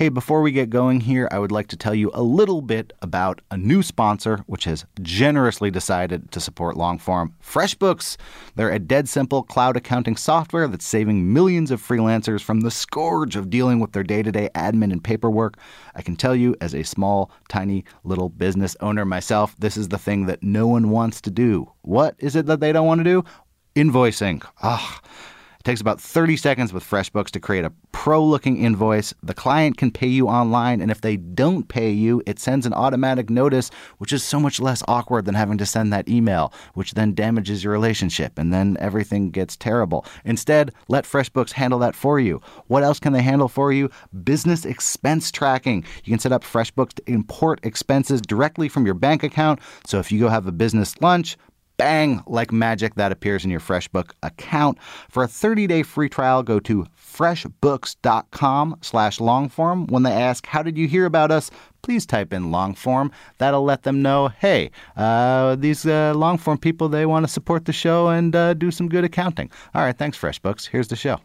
Hey, before we get going here, I would like to tell you a little bit about a new sponsor which has generously decided to support Longform FreshBooks. They're a dead simple cloud accounting software that's saving millions of freelancers from the scourge of dealing with their day to day admin and paperwork. I can tell you, as a small, tiny little business owner myself, this is the thing that no one wants to do. What is it that they don't want to do? Invoicing. Ah. It takes about 30 seconds with FreshBooks to create a pro looking invoice. The client can pay you online, and if they don't pay you, it sends an automatic notice, which is so much less awkward than having to send that email, which then damages your relationship, and then everything gets terrible. Instead, let FreshBooks handle that for you. What else can they handle for you? Business expense tracking. You can set up FreshBooks to import expenses directly from your bank account. So if you go have a business lunch, bang, like magic, that appears in your FreshBook account. For a 30-day free trial, go to freshbooks.com slash longform. When they ask, how did you hear about us? Please type in longform. That'll let them know, hey, uh, these uh, longform people, they want to support the show and uh, do some good accounting. All right, thanks, FreshBooks. Here's the show.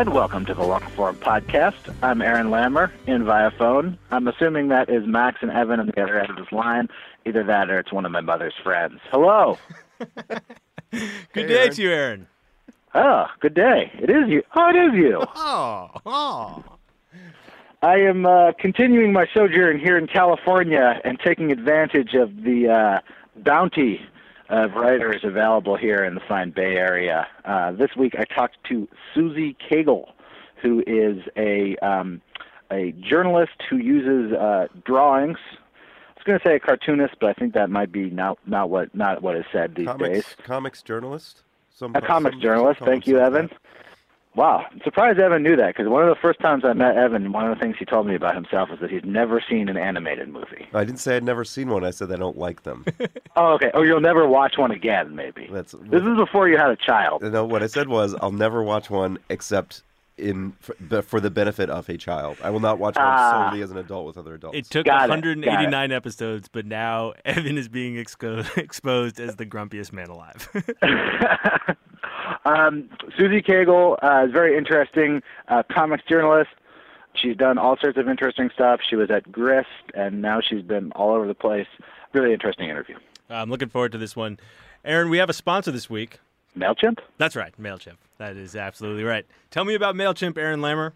And welcome to the Longform Podcast. I'm Aaron Lammer in via phone. I'm assuming that is Max and Evan on the other end of this line. Either that or it's one of my mother's friends. Hello. Good day to you, Aaron. Oh, good day. It is you. Oh, it is you. Oh, oh. I am uh, continuing my sojourn here in California and taking advantage of the uh, bounty of writers available here in the fine Bay Area. Uh, this week I talked to Susie Cagle, who is a um, a journalist who uses uh, drawings. I was going to say a cartoonist, but I think that might be not not what not what is said these comics, days. Comics journalist. Some, A comics some- journalist. some Thank you, Evan. Wow, I'm surprised Evan knew that because one of the first times I met Evan, one of the things he told me about himself is that he's never seen an animated movie. I didn't say I'd never seen one. I said I don't like them. Oh, okay. Oh, you'll never watch one again, maybe. That's This is before you had a child. no. What I said was I'll never watch one except in for, for the benefit of a child. I will not watch one Ah. solely as an adult with other adults. It took Got it, 189 episodes, but now Evan is being exco- exposed as the grumpiest man alive. Um, Susie Cagle uh, is very interesting uh, comics journalist. She's done all sorts of interesting stuff. She was at Grist, and now she's been all over the place. Really interesting interview. I'm looking forward to this one. Aaron, we have a sponsor this week. Mailchimp. That's right, MailChimp. That is absolutely right. Tell me about MailChimp, Aaron Lammer.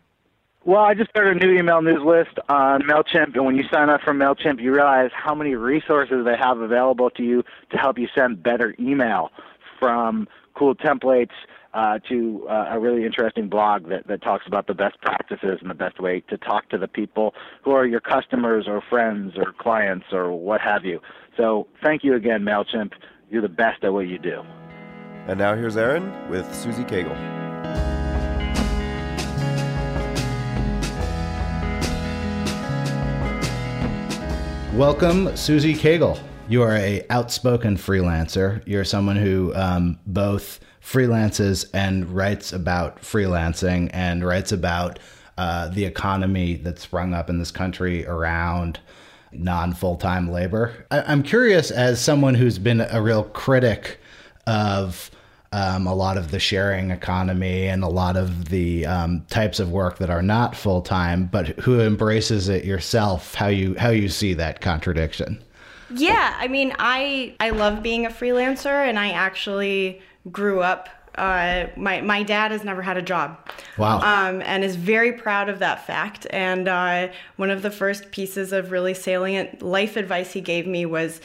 Well, I just started a new email news list on MailChimp, and when you sign up for MailChimp, you realize how many resources they have available to you to help you send better email from cool templates uh, to uh, a really interesting blog that, that talks about the best practices and the best way to talk to the people who are your customers or friends or clients or what have you. So thank you again, MailChimp. You're the best at what you do. and now here's Aaron with Susie Cagle. Welcome, Susie Cagle. You are a outspoken freelancer. You're someone who um, both freelances and writes about freelancing and writes about uh, the economy that's sprung up in this country around non full time labor. I- I'm curious, as someone who's been a real critic of um, a lot of the sharing economy and a lot of the um, types of work that are not full time, but who embraces it yourself. How you how you see that contradiction? Yeah, I mean, I I love being a freelancer, and I actually grew up. Uh, my my dad has never had a job. Wow. Um, and is very proud of that fact. And uh, one of the first pieces of really salient life advice he gave me was,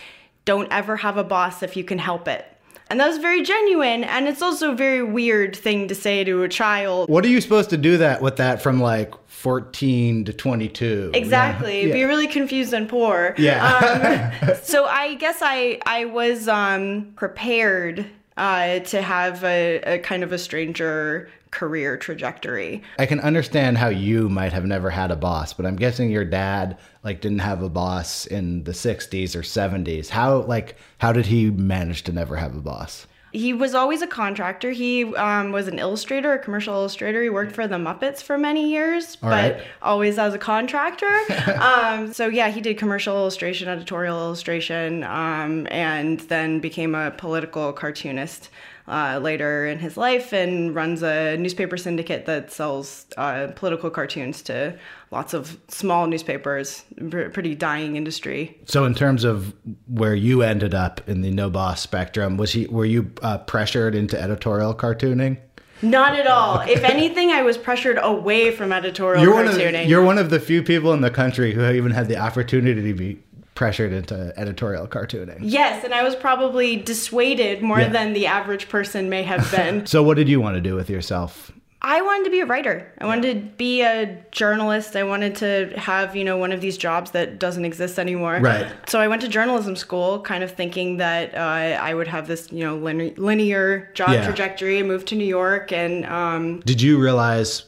"Don't ever have a boss if you can help it." And that was very genuine, and it's also a very weird thing to say to a child. What are you supposed to do that with that from like 14 to 22? Exactly. Yeah. Be really confused and poor. Yeah. Um, so I guess I I was um, prepared uh, to have a, a kind of a stranger career trajectory. I can understand how you might have never had a boss, but I'm guessing your dad like didn't have a boss in the 60s or 70s. How like how did he manage to never have a boss? He was always a contractor. He um, was an illustrator, a commercial illustrator. He worked for the Muppets for many years, All but right. always as a contractor. um, so yeah, he did commercial illustration, editorial illustration, um, and then became a political cartoonist. Uh, later in his life, and runs a newspaper syndicate that sells uh, political cartoons to lots of small newspapers. Pr- Pretty dying industry. So in terms of where you ended up in the no boss spectrum, was he were you uh, pressured into editorial cartooning? Not at all. If anything, I was pressured away from editorial You're one of cartooning. you're one of the few people in the country who even had the opportunity to be pressured into editorial cartooning. Yes, and I was probably dissuaded more Yeah. than the average person may have been. So what did you want to do with yourself? I wanted to be a writer. I wanted to be a journalist. I wanted to have, you know, one of these jobs that doesn't exist anymore. Right. So I went to journalism school, kind of thinking that uh, I would have this, you know, line- linear job Yeah. trajectory. I moved to New York, and um, Did you realize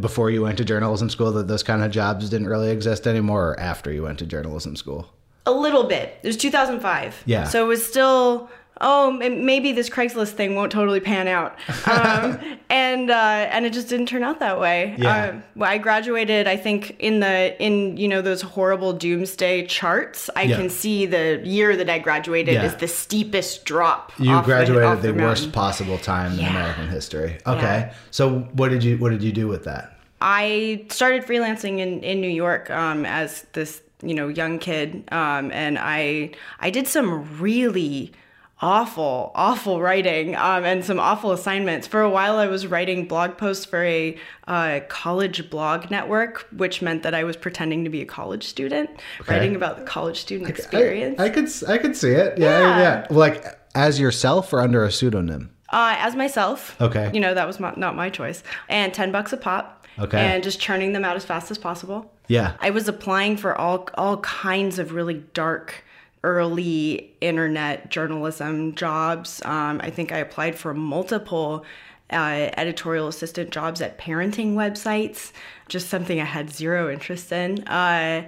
before you went to journalism school that those kind of jobs didn't really exist anymore, or after you went to journalism school? A little bit. It was 2005. Yeah. So it was still, oh, maybe this Craigslist thing won't totally pan out. Um, and uh, and it just didn't turn out that way. Yeah. Uh, I graduated, I think, in the in you know those horrible doomsday charts. I Yeah. can see the year that I graduated Yeah. is the steepest drop. You graduated the, the worst possible time in American history. Okay. Yeah. So what did you what did you do with that? I started freelancing in, in New York um, as this you know young kid, um, and I I did some really awful awful writing um, and some awful assignments. For a while, I was writing blog posts for a uh, college blog network, which meant that I was pretending to be a college student, writing about the college student experience. I, I could I could see it. Yeah, Yeah. yeah. Like as yourself or under a pseudonym. Uh, as myself. Okay. You know, that was my, not my choice. And 10 bucks a pop. Okay. And just churning them out as fast as possible. Yeah. I was applying for all all kinds of really dark early internet journalism jobs. Um, I think I applied for multiple uh, editorial assistant jobs at parenting websites. Just something I had zero interest in. Uh,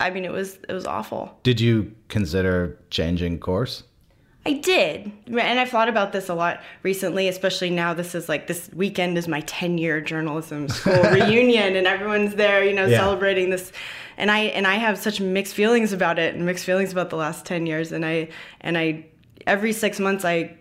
I mean, it was it was awful. Did you consider changing course? I did. And I've thought about this a lot recently, especially now this is like this weekend is my 10 year journalism school reunion and everyone's there, you know, Yeah. celebrating this. And I and I have such mixed feelings about it and mixed feelings about the last 10 years and I and I every 6 months I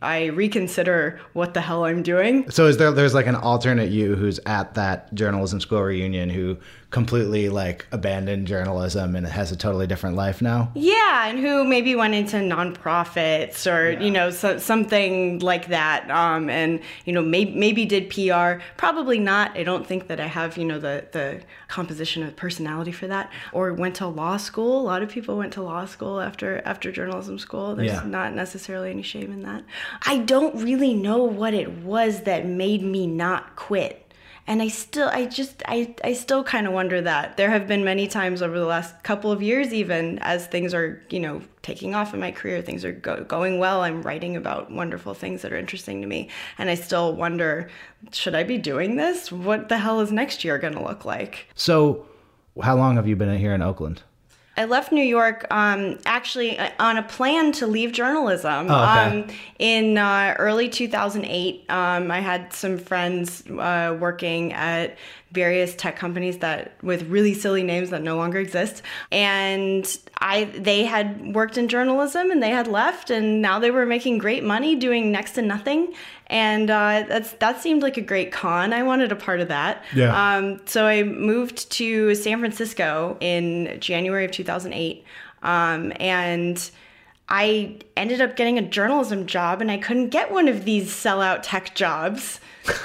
I reconsider what the hell I'm doing. So is there there's like an alternate you who's at that journalism school reunion who completely like abandoned journalism and has a totally different life now? Yeah, and who maybe went into nonprofits or you know so, something like that, um, and you know maybe maybe did PR. Probably not. I don't think that I have you know the the composition of personality for that. Or went to law school. A lot of people went to law school after after journalism school. There's Yeah. not necessarily any shame in that. I don't really know what it was that made me not quit and i still i just i, I still kind of wonder that. There have been many times over the last couple of years even as things are you know taking off in my career things are go- going well i'm writing about wonderful things that are interesting to me. And i still wonder should i be doing this? What the hell is next year going to look like? So how long have you been here in Oakland? I left New York um, actually uh, on a plan to leave journalism. Oh, okay. um, in uh, early 2008, um, I had some friends uh, working at various tech companies that with really silly names that no longer exist, and I they had worked in journalism and they had left, and now they were making great money doing next to nothing. and uh, that's that seemed like a great con. I wanted a part of that. Yeah. Um, so I moved to San Francisco in January of 2008, um, and I ended up getting a journalism job, and I couldn't get one of these sellout tech jobs.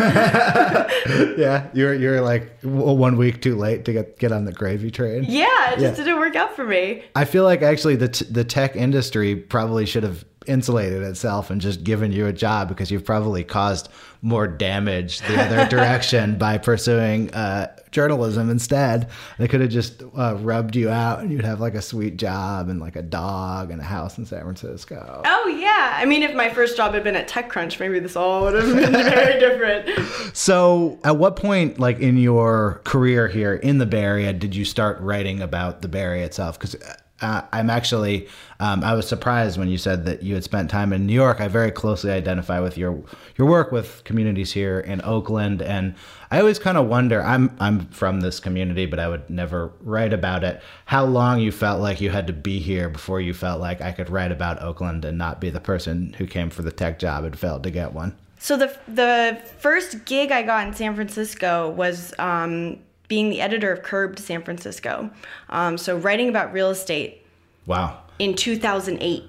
Yeah, you're you're like one week too late to get get on the gravy train. Yeah, it just Yeah. didn't work out for me. I feel like actually the t- the tech industry probably should have insulated itself and just given you a job because you've probably caused more damage the other direction by pursuing uh, journalism instead. They could have just uh, rubbed you out and you'd have like a sweet job and like a dog and a house in San Francisco. Oh yeah, I mean, if my first job had been at TechCrunch, maybe this all would have been very different. So, at what point, like in your career here in the Bay Area, did you start writing about the Bay Area itself? Because uh, I'm actually, um, I was surprised when you said that you had spent time in New York. I very closely identify with your your work with communities here in Oakland, and I always kind of wonder. I'm I'm from this community, but I would never write about it. How long you felt like you had to be here before you felt like I could write about Oakland and not be the person who came for the tech job and failed to get one? So the the first gig I got in San Francisco was um, being the editor of Curbed San Francisco. Um, so writing about real estate Wow. in 2008.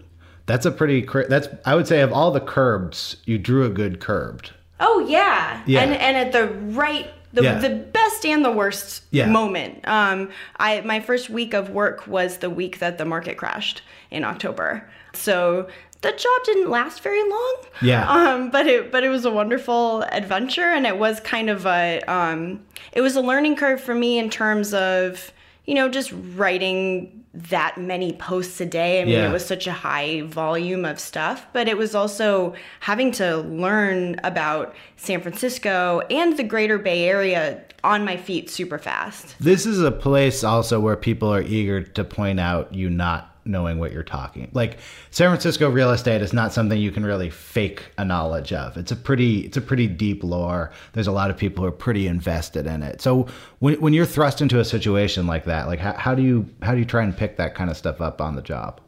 That's a pretty. That's I would say of all the curbs, you drew a good curbed. Oh yeah, Yeah. and and at the right. The, Yeah. the best and the worst Yeah. moment. Um, I my first week of work was the week that the market crashed in October. So the job didn't last very long. Yeah. Um, but it but it was a wonderful adventure, and it was kind of a um, it was a learning curve for me in terms of you know just writing that many posts a day. I mean, Yeah. it was such a high volume of stuff, but it was also having to learn about San Francisco and the greater Bay Area on my feet super fast. This is a place also where people are eager to point out you not knowing what you're talking. Like San Francisco real estate is not something you can really fake a knowledge of. It's a pretty it's a pretty deep lore. There's a lot of people who are pretty invested in it. So when when you're thrust into a situation like that, like how, how do you how do you try and pick that kind of stuff up on the job?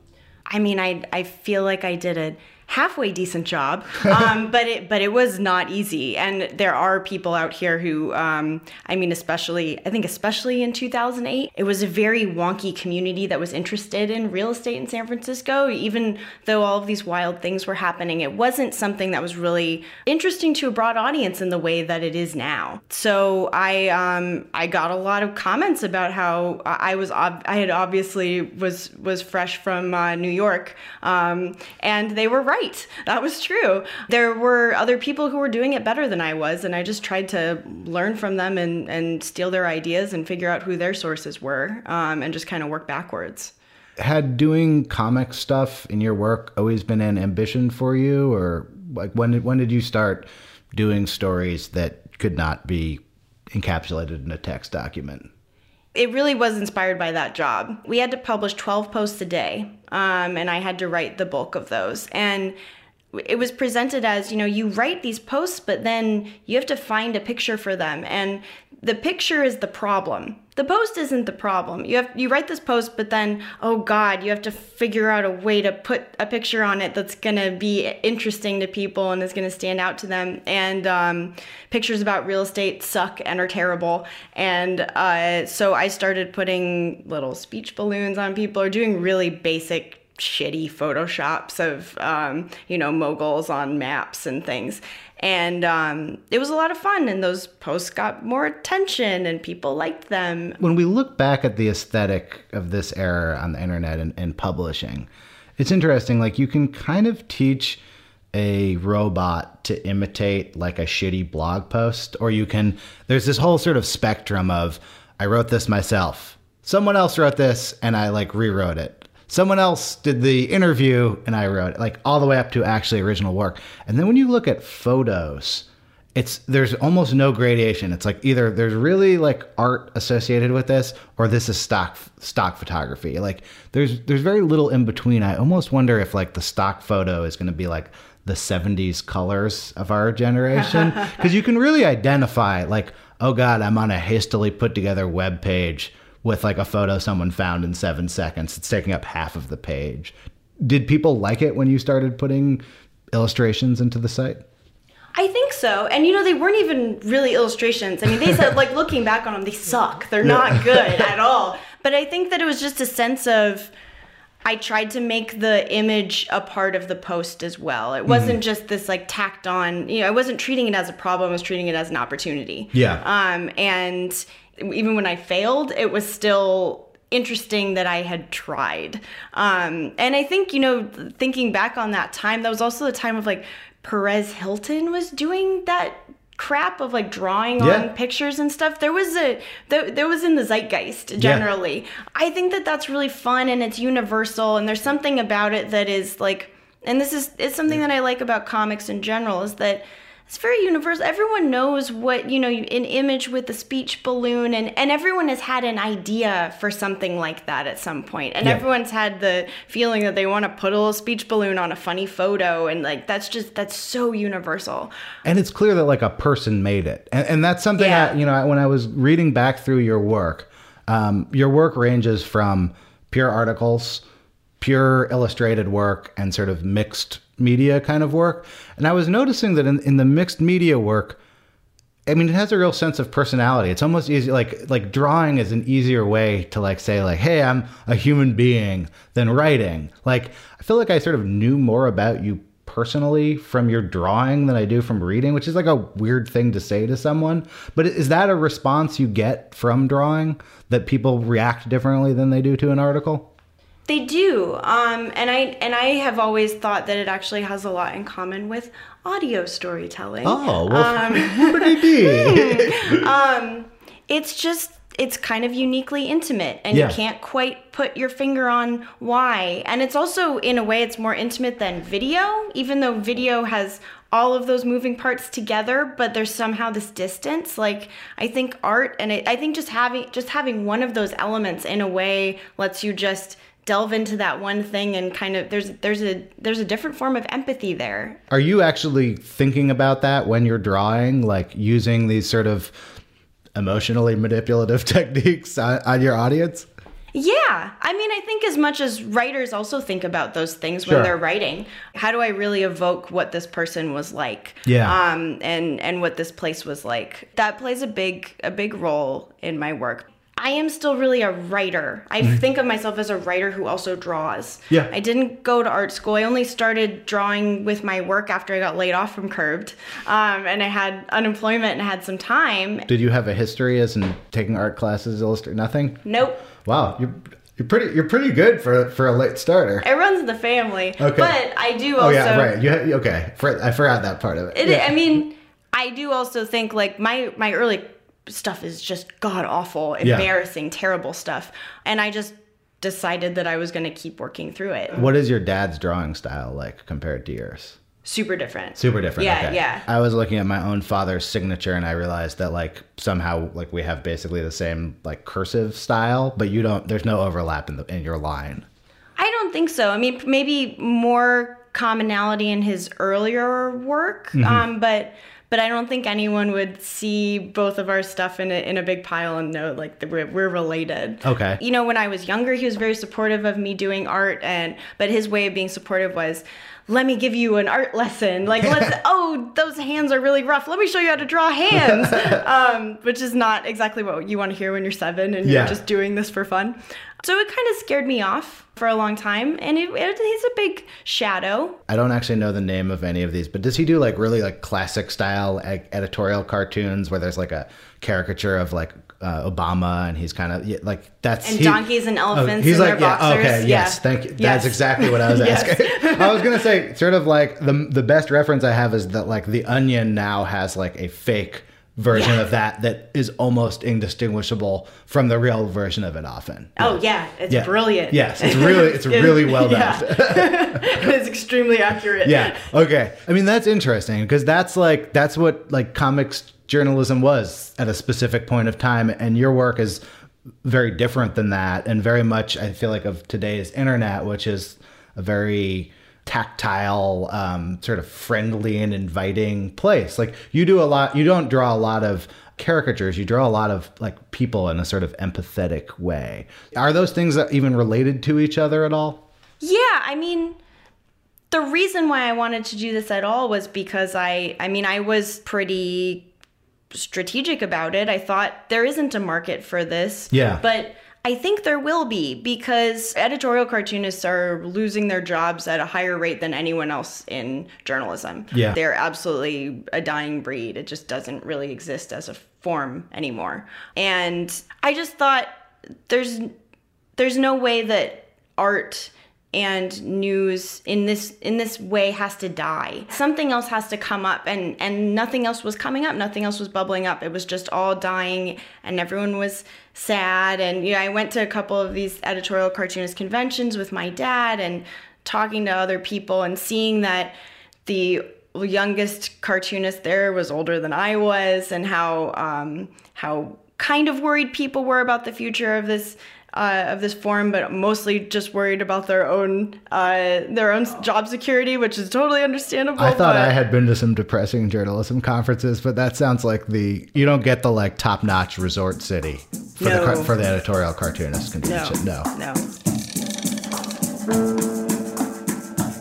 I mean, I I feel like I did a halfway decent job, um, but it but it was not easy. And there are people out here who, um, I mean, especially I think especially in 2008, it was a very wonky community that was interested in real estate in San Francisco. Even though all of these wild things were happening, it wasn't something that was really interesting to a broad audience in the way that it is now. So I um, I got a lot of comments about how I was ob- I had obviously was was fresh from uh, New York, um, and they were right. That was true. There were other people who were doing it better than I was, and I just tried to learn from them and and steal their ideas and figure out who their sources were, um, and just kind of work backwards. Had doing comic stuff in your work always been an ambition for you or like when when did you start doing stories that could not be encapsulated in a text document? It really was inspired by that job. We had to publish 12 posts a day, um, and I had to write the bulk of those. And it was presented as you know, you write these posts, but then you have to find a picture for them. And the picture is the problem. The post isn't the problem. You have you write this post, but then oh god, you have to figure out a way to put a picture on it that's gonna be interesting to people and is gonna stand out to them. And um, pictures about real estate suck and are terrible. And uh, so I started putting little speech balloons on people or doing really basic shitty photoshops of um, you know moguls on maps and things and um, it was a lot of fun and those posts got more attention and people liked them When we look back at the aesthetic of this era on the internet and, and publishing, it's interesting. Like you can kind of teach a robot to imitate like a shitty blog post, or you can, there's this whole sort of spectrum of, I wrote this myself. Someone else wrote this and I like rewrote it. Someone else did the interview and I wrote it, like all the way up to actually original work. And then when you look at photos, it's there's almost no gradation. It's like either there's really like art associated with this or this is stock stock photography. Like there's there's very little in between. I almost wonder if like the stock photo is going to be like the 70s colors of our generation because you can really identify like oh god, I'm on a hastily put together web page with like a photo someone found in 7 seconds. It's taking up half of the page. Did people like it when you started putting illustrations into the site? I think so. And you know, they weren't even really illustrations. I mean, they said, like, looking back on them, they suck. They're not good at all. But I think that it was just a sense of. I tried to make the image a part of the post as well. It wasn't just this like tacked on, you know, I wasn't treating it as a problem, I was treating it as an opportunity. Yeah. Um, and even when I failed, it was still interesting that I had tried. Um, and I think, you know, thinking back on that time, that was also the time of like Perez Hilton was doing that crap of like drawing Yeah. on pictures and stuff there was a there, there was in the zeitgeist generally i think that that's really fun and it's universal and there's something about it that is like and this is it's something that i like about comics in general is that it's very universal everyone knows what you know, an image with a speech balloon and and everyone has had an idea for something like that at some point. and Yeah. everyone's had the feeling that they want to put a little speech balloon on a funny photo and like that's just that's so universal and it's clear that like a person made it and, and that's something Yeah. I, you know when i was reading back through your work um, your work ranges from pure articles pure illustrated work and sort of mixed media kind of work and i was noticing that in, in the mixed media work I mean, it has a real sense of personality. It's almost easy, like like drawing is an easier way to like say like, "Hey, I'm a human being," than writing. Like, I feel like I sort of knew more about you personally from your drawing than I do from reading, which is like a weird thing to say to someone. But is that a response you get from drawing that people react differently than they do to an article? They do, um, and I and I have always thought that it actually has a lot in common with audio storytelling. Oh, well, um, pretty deep. Hmm, um, it's just it's kind of uniquely intimate, and Yeah. you can't quite put your finger on why. And it's also in a way it's more intimate than video, even though video has all of those moving parts together but there's somehow this distance like i think art and it, i think just having just having one of those elements in a way lets you just delve into that one thing and kind of there's there's a there's a different form of empathy there Are you actually thinking about that when you're drawing, like using these sort of emotionally manipulative techniques on, on your audience? Yeah. I mean, I think as much as writers also think about those things when Sure. they're writing. How do I really evoke what this person was like? Yeah. Um and and what this place was like. That plays a big a big role in my work. I am still really a writer. I think of myself as a writer who also draws. Mm-hmm. Yeah. I didn't go to art school. I only started drawing with my work after I got laid off from Curbed. Um, and I had unemployment and had some time. Did you have a history as in taking art classes, illustrate nothing? Nope. Wow, you're you're pretty you're pretty good for for a late starter. It runs in the family. Okay. But I do also. oh yeah, right. You ha- okay? For, I forgot that part of it. It, Yeah. I mean, I do also think like my my early stuff is just god awful, Yeah. embarrassing, terrible stuff, and I just decided that I was going to keep working through it. what is your dad's drawing style like compared to yours? Super different. Super different. Yeah, okay. yeah. I was looking at my own father's signature and I realized that like somehow like we have basically the same like cursive style, but you don't. There's no overlap in the in your line. I don't think so. I mean, maybe more commonality in his earlier work, Mm-hmm. um, but but I don't think anyone would see both of our stuff in a, in a big pile and know like that we're, we're related. Okay. You know, when I was younger, he was very supportive of me doing art, and but his way of being supportive was. Let me give you an art lesson. Like, let's. oh, those hands are really rough. Let me show you how to draw hands. um, which is not exactly what you want to hear when you're seven and Yeah. you're just doing this for fun. So it kind of scared me off for a long time, and it, it, he's a big shadow. I don't actually know the name of any of these, but does he do like really like classic style editorial cartoons where there's like a caricature of like uh, Obama and he's kind of yeah, like that's And he- donkeys and Oh, elephants he's in like their yeah boxers. okay yes Yeah. thank you Yes. that's exactly what I was Yes. asking. I was gonna say sort of like the the best reference I have is that like the Onion now has like a fake version Yeah. of that that is almost indistinguishable from the real version of it often. Oh yeah, it's Yeah. brilliant. Yes, it's really it's really well done. Yeah. it's extremely accurate. yeah okay i mean that's interesting because that's like that's what like comics journalism was at a specific point of time and your work is very different than that and very much i feel like of today's internet which is a very tactile um, sort of friendly and inviting place. Like you do a lot you don't draw a lot of caricatures you draw a lot of like people in a sort of empathetic way. Are those things even related to each other at all? Yeah, I mean, the reason why I wanted to do this at all was because I I mean I was pretty strategic about it. I thought there isn't a market for this. Yeah. But I think there will be because editorial cartoonists are losing their jobs at a higher rate than anyone else in journalism. Yeah. They're absolutely a dying breed. It just doesn't really exist as a form anymore. And I just thought there's there's no way that art and news in this in this way has to die. Something else has to come up and and nothing else was coming up. Nothing else was bubbling up. It was just all dying and everyone was sad and you know I went to a couple of these editorial cartoonist conventions with my dad and talking to other people and seeing that the youngest cartoonist there was older than I was and how um, how kind of worried people were about the future of this uh, of this forum, but mostly just worried about their own uh, their own job security, which is totally understandable. I thought but- I had been to some depressing journalism conferences, but that sounds like the you don't get the like top notch resort city for the No. car- for the editorial cartoonist no, convention. No. no.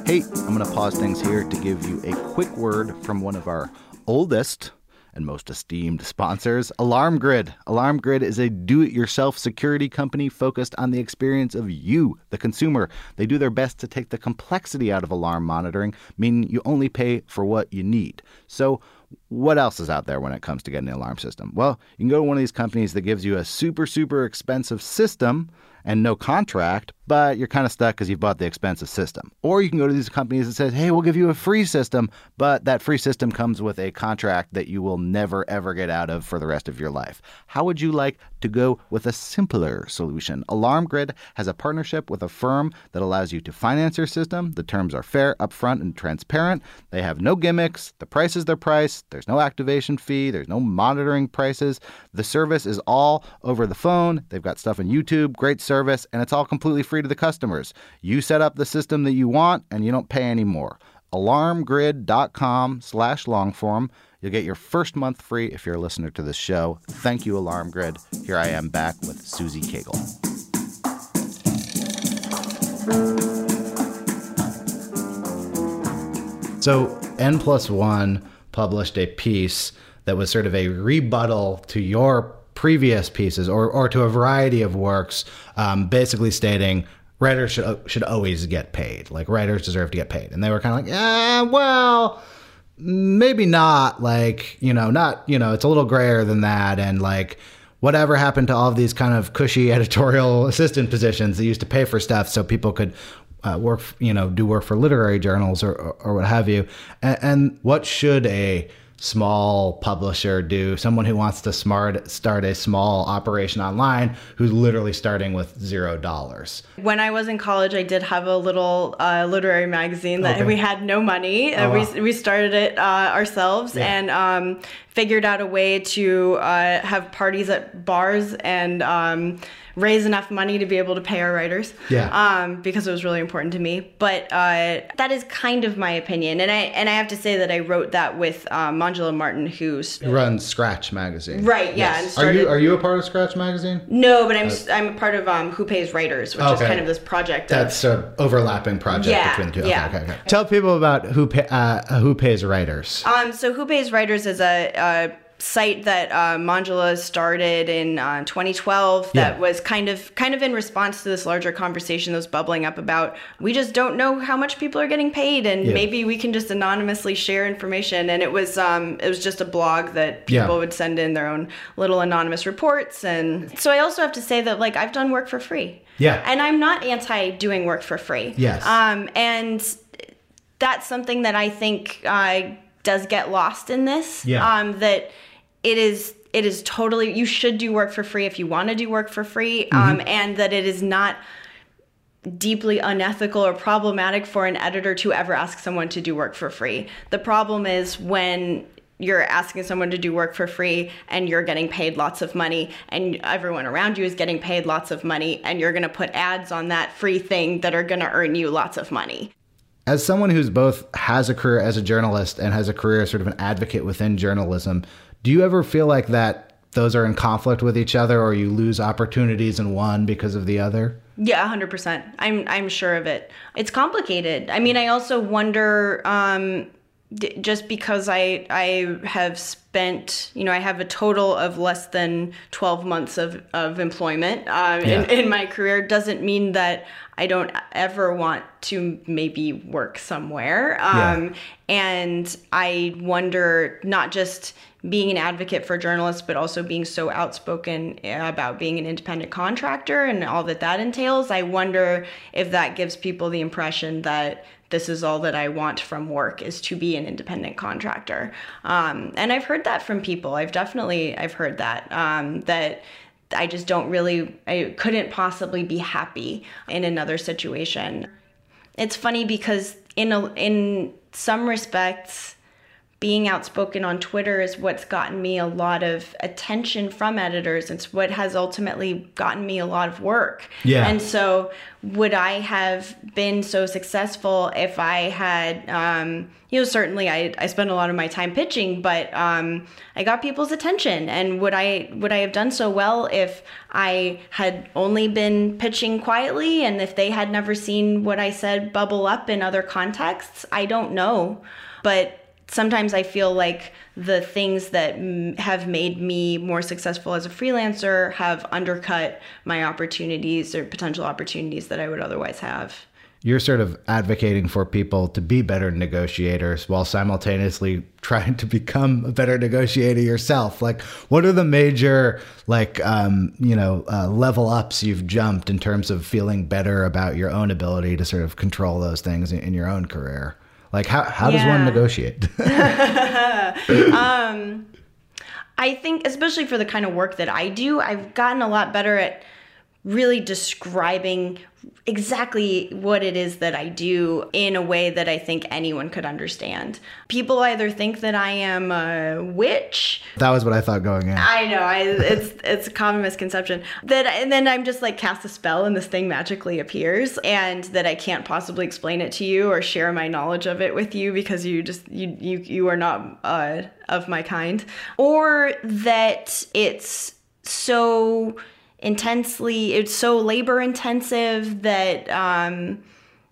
Hey, I'm going to pause things here to give you a quick word from one of our oldest and most esteemed sponsors, Alarm Grid. Alarm Grid is a do it yourself security company focused on the experience of you, the consumer. They do their best to take the complexity out of alarm monitoring, meaning you only pay for what you need. So, what else is out there when it comes to getting an alarm system? Well, you can go to one of these companies that gives you a super, super expensive system and no contract, but you're kind of stuck because you've bought the expensive system. Or you can go to these companies that says, hey, we'll give you a free system, but that free system comes with a contract that you will never, ever get out of for the rest of your life. How would you like to go with a simpler solution? Alarm Grid has a partnership with a firm that allows you to finance your system. The terms are fair, upfront, and transparent. They have no gimmicks. The price is their price. There's no activation fee. There's no monitoring prices. The service is all over the phone. They've got stuff on YouTube, great service, and it's all completely free to the customers. You set up the system that you want, and you don't pay any more. Alarmgrid.com slash longform. You'll get your first month free if you're a listener to this show. Thank you, Alarm Grid. Here I am back with Susie Cagle. So N plus one published a piece that was sort of a rebuttal to your previous pieces or, or to a variety of works, um, basically stating writers should should always get paid. Like writers deserve to get paid. And they were kind of like, yeah, well, maybe not. Like, you know, not, you know, it's a little grayer than that. And like, whatever happened to all of these kind of cushy editorial assistant positions that used to pay for stuff so people could uh, work, you know, do work for literary journals or, or, or what have you. And, and what should a small publisher do? Someone who wants to smart start a small operation online who's literally starting with zero dollars. When I was in college, I did have a little uh, literary magazine that Okay. we had no money. Oh, wow. we, we started it uh, ourselves Yeah. and um, figured out a way to uh, have parties at bars and um, raise enough money to be able to pay our writers. Yeah. Um, because it was really important to me. But uh, that is kind of my opinion, and I and I have to say that I wrote that with uh, Martin, Who runs Scratch magazine? Right, yeah, and Are you are you a part of Scratch magazine? no, but I'm I'm a part of um, Who Pays Writers, which is kind of this project. That's an overlapping project Yeah, between the two. Okay, yeah. okay, okay. Tell people about who pay, uh, who pays writers. Um, so Who Pays Writers is a, a site that uh, started in uh, 2012 that Yeah. was kind of kind of in response to this larger conversation that was bubbling up about we just don't know how much people are getting paid and Yeah. maybe we can just anonymously share information and it was um, it was just a blog that Yeah. people would send in their own little anonymous reports and so I also have to say that like I've done work for free Yeah. and I'm not anti doing work for free Yes. um, and that's something that I think uh, does get lost in this. Yeah. Um, that it is it is totally you should do work for free if you want to do work for free, Mm-hmm. um, and that it is not deeply unethical or problematic for an editor to ever ask someone to do work for free. The problem is when you're asking someone to do work for free and you're getting paid lots of money and everyone around you is getting paid lots of money and you're going to put ads on that free thing that are going to earn you lots of money. as someone who's both has a career as a journalist and has a career as sort of an advocate within journalism, do you ever feel like that those are in conflict with each other or you lose opportunities in one because of the other? Yeah, hundred percent. I'm I'm sure of it. It's complicated. I mean, I also wonder, um, d- just because I I have spent, you know, I have a total of less than twelve months of of employment um, Yeah. in, in my career, doesn't mean that I don't ever want to maybe work somewhere. Um, And I wonder, not just being an advocate for journalists, but also being so outspoken about being an independent contractor and all that that entails. I wonder if that gives people the impression that this is all that I want from work is to be an independent contractor. Um, and I've heard that from people. I've definitely I've heard that um, that I just don't really I couldn't possibly be happy in another situation. It's funny because in a, in some respects being outspoken on Twitter is what's gotten me a lot of attention from editors. It's what has ultimately gotten me a lot of work. Yeah. And so, would I have been so successful if I had, um, you know, certainly I, I spent a lot of my time pitching, but um, I got people's attention. And would I would I have done so well if I had only been pitching quietly and if they had never seen what I said bubble up in other contexts? I don't know, but sometimes I feel like the things that mm, have made me more successful as a freelancer have undercut my opportunities or potential opportunities that I would otherwise have. You're sort of advocating for people to be better negotiators while simultaneously trying to become a better negotiator yourself. Like, what are the major, like, um, you know, uh, level ups you've jumped in terms of feeling better about your own ability to sort of control those things in, in your own career? Like, how, how does one Yeah. negotiate? Um, I think, especially for the kind of work that I do, I've gotten a lot better at really describing exactly what it is that I do in a way that I think anyone could understand. People either think that I am a witch that was what I thought going in. I know. I, it's it's a common misconception that, and then I'm just like cast a spell and this thing magically appears, and that I can't possibly explain it to you or share my knowledge of it with you because you just you you you are not uh, of my kind, or that it's so intensely it's so labor intensive that um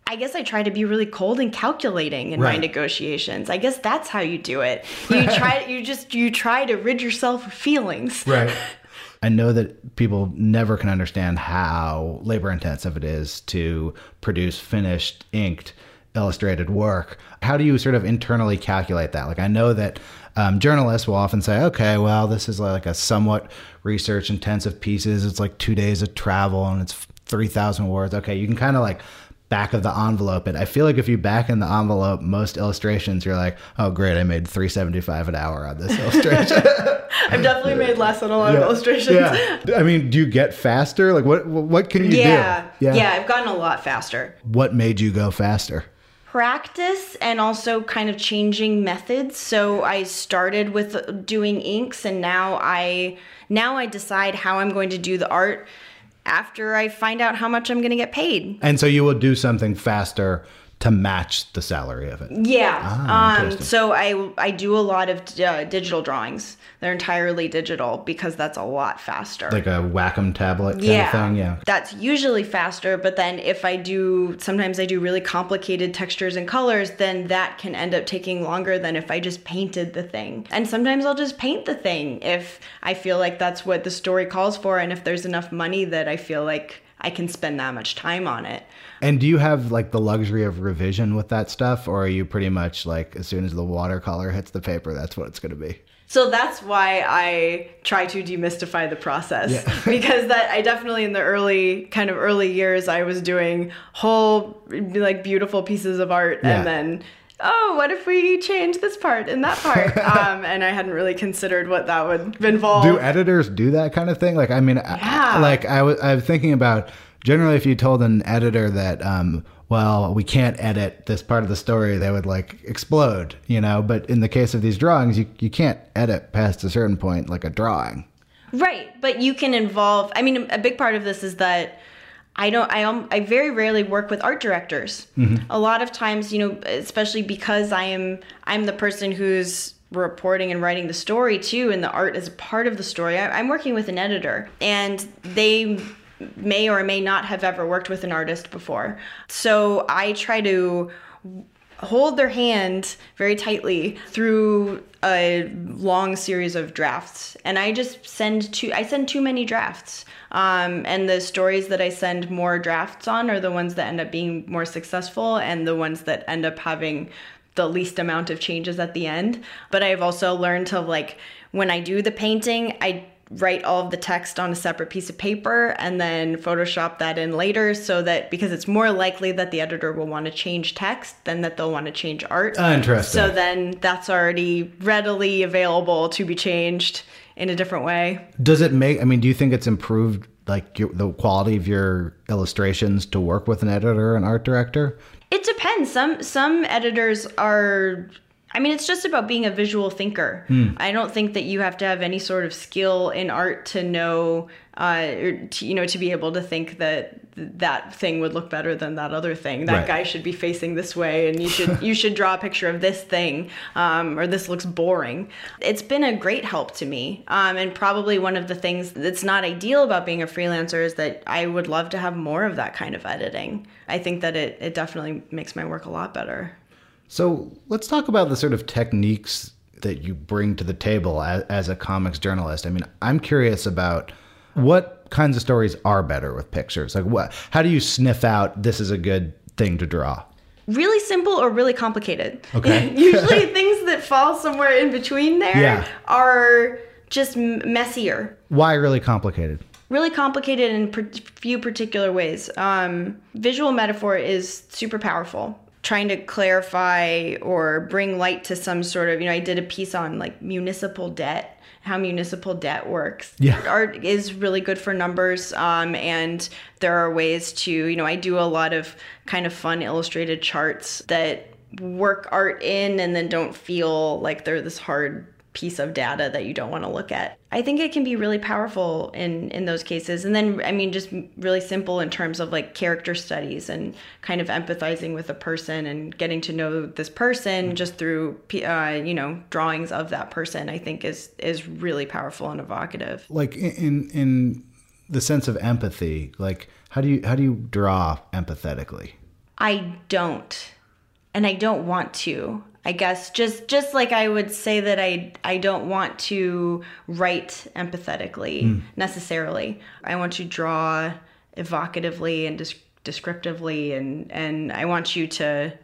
I guess I try to be really cold and calculating in my negotiations. I guess that's how you do it. You try you just you try to rid yourself of feelings. Right. I know that people never can understand how labor intensive it is to produce finished, inked, illustrated work. How do you sort of internally calculate that? Like, I know that um, journalists will often say, okay, well, this is like a somewhat research intensive pieces. It's like two days of travel and it's 3,000 words. Okay, you can kind of like back of the envelope it. I feel like if you back in the envelope most illustrations, you're like, oh, great, I made 375 an hour on this illustration. I've definitely made less on a lot of illustrations. Yeah. I mean, do you get faster? Like, what what can you Yeah. do? Yeah. Yeah. I've gotten a lot faster. What made you go faster? Practice and also kind of changing methods. So I started with doing inks and now I now I decide how I'm going to do the art after I find out how much I'm going to get paid. And so you will do something faster to match the salary of it. Yeah. Ah, um, so I I do a lot of uh, digital drawings. They're entirely digital because that's a lot faster. Like a Wacom tablet kind yeah. of thing. Yeah. That's usually faster, but then if I do sometimes I do really complicated textures and colors, then that can end up taking longer than if I just painted the thing. And sometimes I'll just paint the thing if I feel like that's what the story calls for and if there's enough money that I feel like I can spend that much time on it. And do you have like the luxury of revision with that stuff, or are you pretty much like as soon as the watercolor hits the paper, that's what it's going to be? So that's why I try to demystify the process because that I definitely in the early kind of early years I was doing whole like beautiful pieces of art Yeah. and then oh what if we change this part and that part um, and I hadn't really considered what that would involve. Do editors do that kind of thing? Like, I mean, I- Yeah. like I was, I was thinking about generally if you told an editor that, um, well, we can't edit this part of the story, they would like explode, you know. But in the case of these drawings, you you can't edit past a certain point, like a drawing. Right, but you can involve. I mean, a big part of this is that I don't. I um, I very rarely work with art directors. A lot of times, you know, especially because I am I'm the person who's reporting and writing the story too, and the art is a part of the story. I, I'm working with an editor, and they may or may not have ever worked with an artist before. So I try to hold their hand very tightly through a long series of drafts. And i just send too i send too many drafts. Um, and the stories that i send more drafts on are the ones that end up being more successful and the ones that end up having the least amount of changes at the end. But i've also learned to like when i do the painting i write all of the text on a separate piece of paper and then Photoshop that in later so that because it's more likely that the editor will want to change text than that they'll want to change art. Ah, interesting. So then that's already readily available to be changed in a different way. Does it make? I mean, do you think it's improved like your, the quality of your illustrations to work with an editor and art director? It depends. Some some editors are I mean, it's just about being a visual thinker. Hmm. I don't think that you have to have any sort of skill in art to know, uh, or to, you know, to be able to think that that thing would look better than that other thing. That Right. guy should be facing this way, and you should you should draw a picture of this thing, um, or this looks boring. It's been a great help to me, um, and probably one of the things that's not ideal about being a freelancer is that I would love to have more of that kind of editing. I think that it it definitely makes my work a lot better. So let's talk about the sort of techniques that you bring to the table as, as a comics journalist. I mean, I'm curious about what kinds of stories are better with pictures. Like, what? How do you sniff out this is a good thing to draw? really simple or really complicated. Okay. Usually things that fall somewhere in between there Yeah. are just messier. Why really complicated? Really complicated in per- few particular ways. Um, visual metaphor is super powerful. Trying to clarify or bring light to some sort of, you know, I did a piece on like municipal debt, how municipal debt works. Yeah. Art is really good for numbers. Um, and there are ways to, you know, I do a lot of kind of fun illustrated charts that work art in and then don't feel like they're this hard piece of data that you don't want to look at. I think it can be really powerful in in those cases. And then I mean just really simple in terms of like character studies and kind of empathizing with a person and getting to know this person just through uh, you know drawings of that person I think is is really powerful and evocative. Like in in, in the sense of empathy. Like, how do you how do you draw empathetically? I don't. And I don't want to. I guess just just like I would say that I I don't want to write empathetically necessarily. I want to draw evocatively and des- descriptively and and I want you to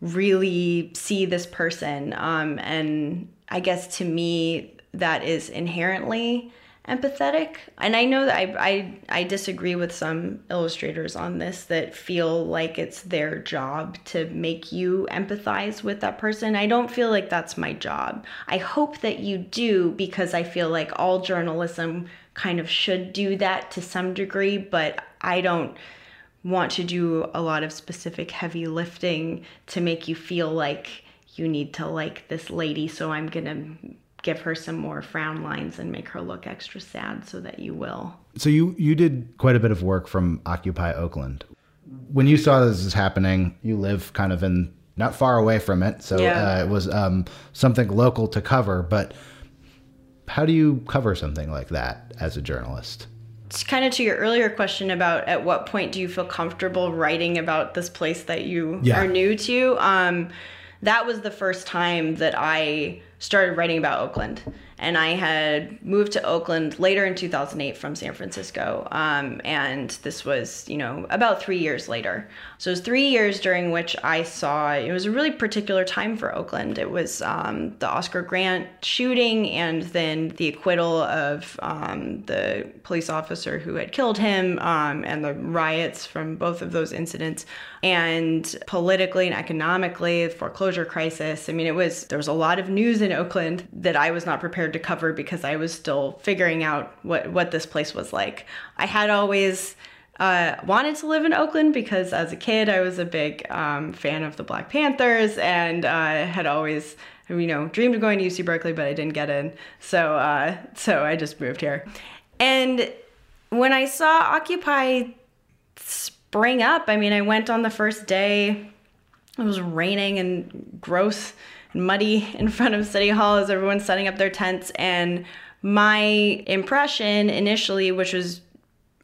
really see this person um, and i guess to me that is inherently empathetic. And i know that I, I i disagree with some illustrators on this that feel like it's their job to make you empathize with that person. I don't feel like that's my job. I hope that you do because i feel like all journalism kind of should do that to some degree but i don't want to do a lot of specific heavy lifting to make you feel like you need to like this lady so i'm gonna give her some more frown lines and make her look extra sad so that you will So you you did quite a bit of work from Occupy Oakland. When you saw this is happening, you live kind of in not far away from it, so Yeah. uh, it was um, something local to cover. But how do you cover something like that as a journalist? it's kind of to your earlier question about at what point do you feel comfortable writing about this place that you Yeah. are new to um, that was the first time that i started writing about oakland. And i had moved to oakland later in 2008 from san francisco um, and this was you know about three years later. So it was three years during which i saw it was a really particular time for oakland. It was um, the oscar grant shooting and then the acquittal of um, the police officer who had killed him um, and the riots from both of those incidents. And politically and economically the foreclosure crisis i mean it was there was a lot of news in oakland that i was not prepared to cover because i was still figuring out what what this place was like. I had always uh, wanted to live in Oakland because as a kid I was a big um, fan of the Black Panthers and uh, had always you know dreamed of going to UC Berkeley but I didn't get in. So uh, so I just moved here. And when I saw Occupy spring up I mean I went on the first day it was raining and gross muddy in front of City Hall as everyone's setting up their tents. And my impression initially, which was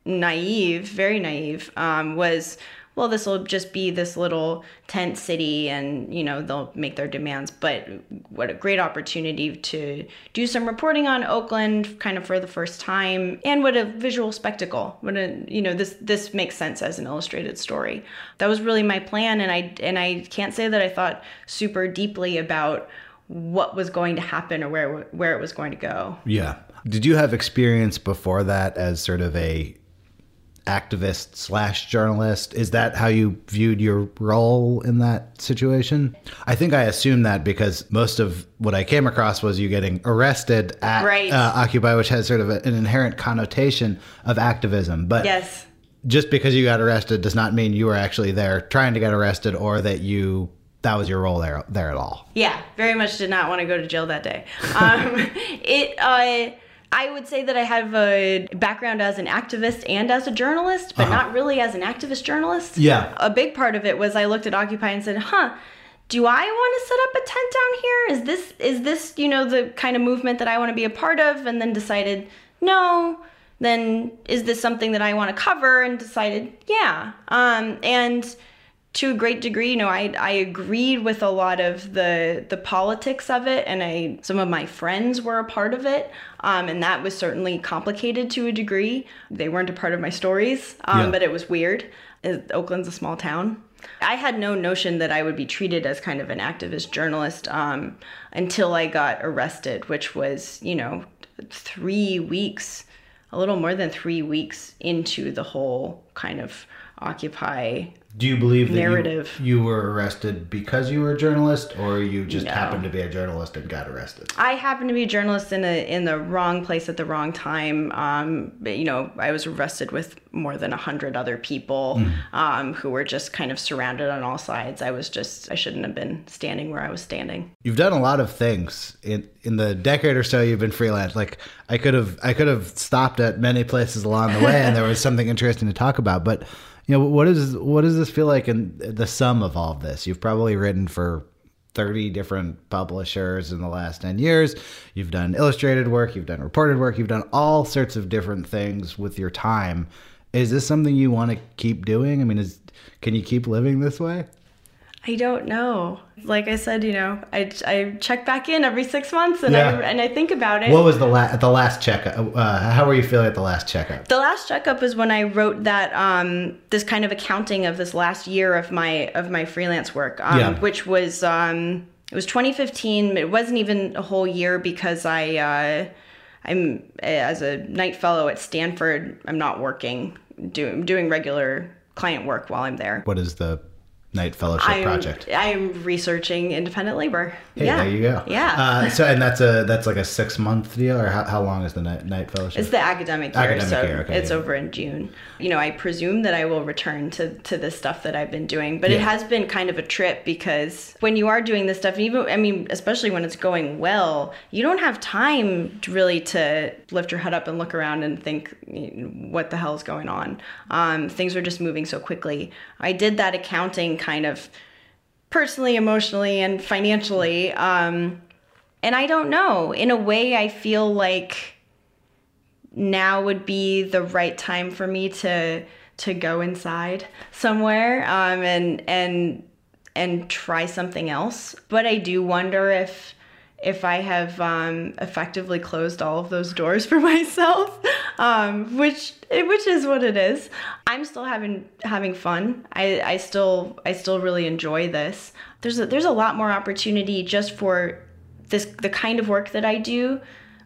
naive, very naive, um, was well, this will just be this little tent city and, you know, they'll make their demands. But what a great opportunity to do some reporting on Oakland kind of for the first time and what a visual spectacle. What a, you know, this, this makes sense as an illustrated story. That was really my plan. And I, and I can't say that I thought super deeply about what was going to happen or where, where it was going to go. Yeah. Did you have experience before that as sort of a activist slash journalist. Is that how you viewed your role in that situation? I think I assumed that because most of what I came across was you getting arrested at Right. uh, Occupy, which has sort of an inherent connotation of activism. But Yes. just because you got arrested does not mean you were actually there trying to get arrested or that you that was your role there there at all. Yeah, very much did not want to go to jail that day. Um, it, uh, I would say that I have a background as an activist and as a journalist, but not really as an activist journalist. Yeah. A big part of it was I looked at Occupy and said, huh. Do I want to set up a tent down here? Is this is this you know the kind of movement that I want to be a part of? And then decided no. Then is this something that I want to cover? And decided yeah. Um, and to a great degree, you know, I, I agreed with a lot of the the politics of it, and I some of my friends were a part of it, um, and that was certainly complicated to a degree. They weren't a part of my stories, um, Yeah. but it was weird. Uh, Oakland's a small town. I had no notion that I would be treated as kind of an activist journalist um, until I got arrested, which was, you know, three weeks, a little more than three weeks into the whole kind of Occupy Do you believe that you- Narrative. You, were arrested because you were a journalist or you just No. happened to be a journalist and got arrested? I happened to be a journalist in a in the wrong place at the wrong time. Um, but, you know, I was arrested with more than a hundred other people um, who were just kind of surrounded on all sides. I was just I shouldn't have been standing where I was standing. You've done a lot of things in in the decade or so you've been freelance. Like I could have I could have stopped at many places along the way and there was something interesting to talk about. But you know, what is what does this feel like in the sum of all of this? You've probably written for 30 different publishers in the last 10 years. You've done illustrated work, you've done reported work, you've done all sorts of different things with your time. Is this something you want to keep doing? I mean, is can you keep living this way? I don't know. Like I said, you know, I, I check back in every six months and Yeah. I and I think about it. What was the last the last checkup? Uh, how were you feeling at the last checkup? the last checkup is when I wrote that um, this kind of accounting of this last year of my of my freelance work, um, Yeah. which was um, it was 2015. It wasn't even a whole year because I uh, I'm as a Knight fellow at Stanford. I'm not working doing doing regular client work while I'm there. What is the Knight Fellowship I'm, project? I'm researching independent labor. Hey, yeah, there you go. Yeah. Uh, so, and that's a that's like a six month deal, or how, how long is the Knight, Knight Fellowship? It's the academic year, Academic so year, okay, it's yeah. over in June. You know, I presume that I will return to to the stuff that I've been doing, but it has been kind of a trip because when you are doing this stuff, even I mean, especially when it's going well, you don't have time to really to lift your head up and look around and think what the hell's going on. Um, things are just moving so quickly. I did that accounting kind of personally, emotionally, and financially. Um, and I don't know. In a way, I feel like now would be the right time for me to to go inside somewhere um, and and and try something else. But I do wonder if if I have um, effectively closed all of those doors for myself, um, which which is what it is. I'm still having having fun. I, I still I still really enjoy this. There's a, there's a lot more opportunity just for this the kind of work that I do,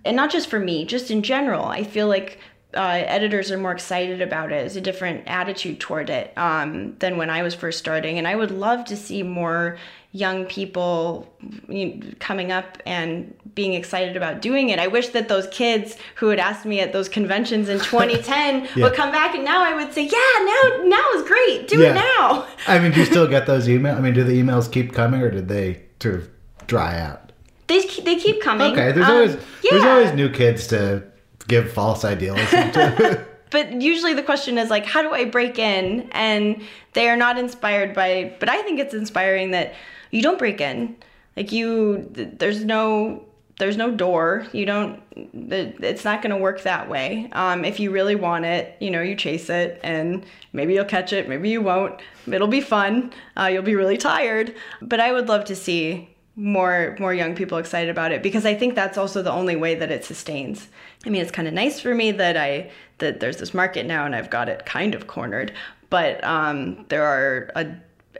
and not just for me, just in general. I feel like uh, editors are more excited about it. It's a different attitude toward it um, than when I was first starting, and I would love to see more young people you know, coming up and being excited about doing it. I wish that those kids who had asked me at those conventions in 2010 would come back, and now I would say, yeah, now now is great. Do Yeah. it now. I mean, do you still get those emails? I mean, do the emails keep coming, or did they sort of dry out? They keep, they keep coming. Okay, there's Um, always there's always new kids to give false idealism to. but usually the question is like how do i break in and they are not inspired by but i think it's inspiring that you don't break in Like you, there's no there's no door. You don't. It's not going to work that way. Um, if you really want it, you know, you chase it, and maybe you'll catch it. Maybe you won't. It'll be fun. Uh, you'll be really tired. But I would love to see more more young people excited about it because I think that's also the only way that it sustains. I mean, it's kind of nice for me that I that there's this market now and I've got it kind of cornered. But um, there are a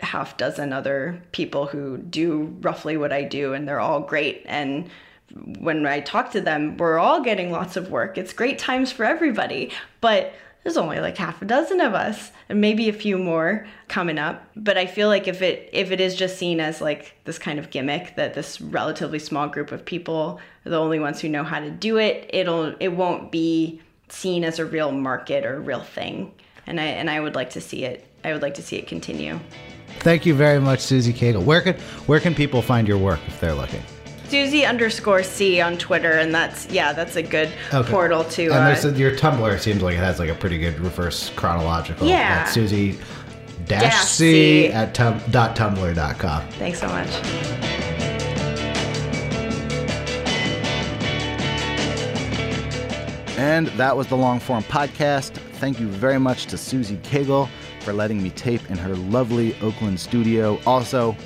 half dozen other people who do roughly what I do, and they're all great. And when I talk to them, we're all getting lots of work. It's great times for everybody, but there's only like half a dozen of us and maybe a few more coming up. But i feel like if it if it is just seen as like this kind of gimmick that this relatively small group of people are the only ones who know how to do it it'll it won't be seen as a real market or real thing. And i and i would like to see it i would like to see it continue. Thank you very much susie cagle. Where can where can people find your work if they're looking Susie underscore C on Twitter, and that's yeah, that's a good okay. portal to. And there's uh, a, your Tumblr seems like it has like a pretty good reverse chronological. Yeah. At Susie dash C, at tum, dot tumblr dot com. Thanks so much. And that was the long form podcast. Thank you very much to Susie Cagle for letting me tape in her lovely Oakland studio. Also,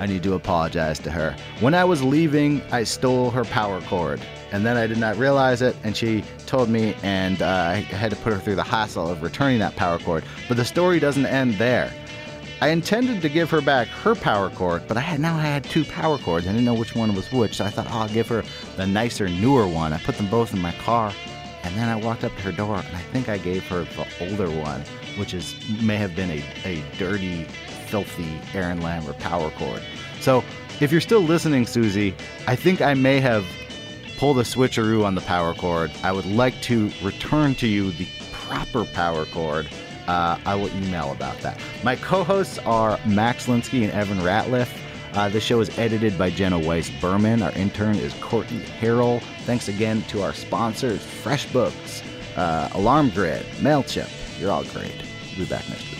I need to apologize to her. When I was leaving, I stole her power cord, and then I did not realize it, and she told me, and uh, I had to put her through the hassle of returning that power cord. But the story doesn't end there. I intended to give her back her power cord, but I had now I had two power cords. I didn't know which one was which, so I thought, oh, I'll give her the nicer, newer one. I put them both in my car, and then I walked up to her door, and I think I gave her the older one, which is may have been a, a dirty filthy Aaron Lammer power cord. So if you're still listening, Susie, I think I may have pulled a switcheroo on the power cord. I would like to return to you the proper power cord. Uh, I will email about that. My co hosts are Max Linsky and Evan Ratliff. Uh, the show is edited by Jenna Weiss Berman. Our intern is Courtney Harrell. Thanks again to our sponsors, FreshBooks, uh, Alarm Grid, MailChimp. You're all great. We'll be back next week.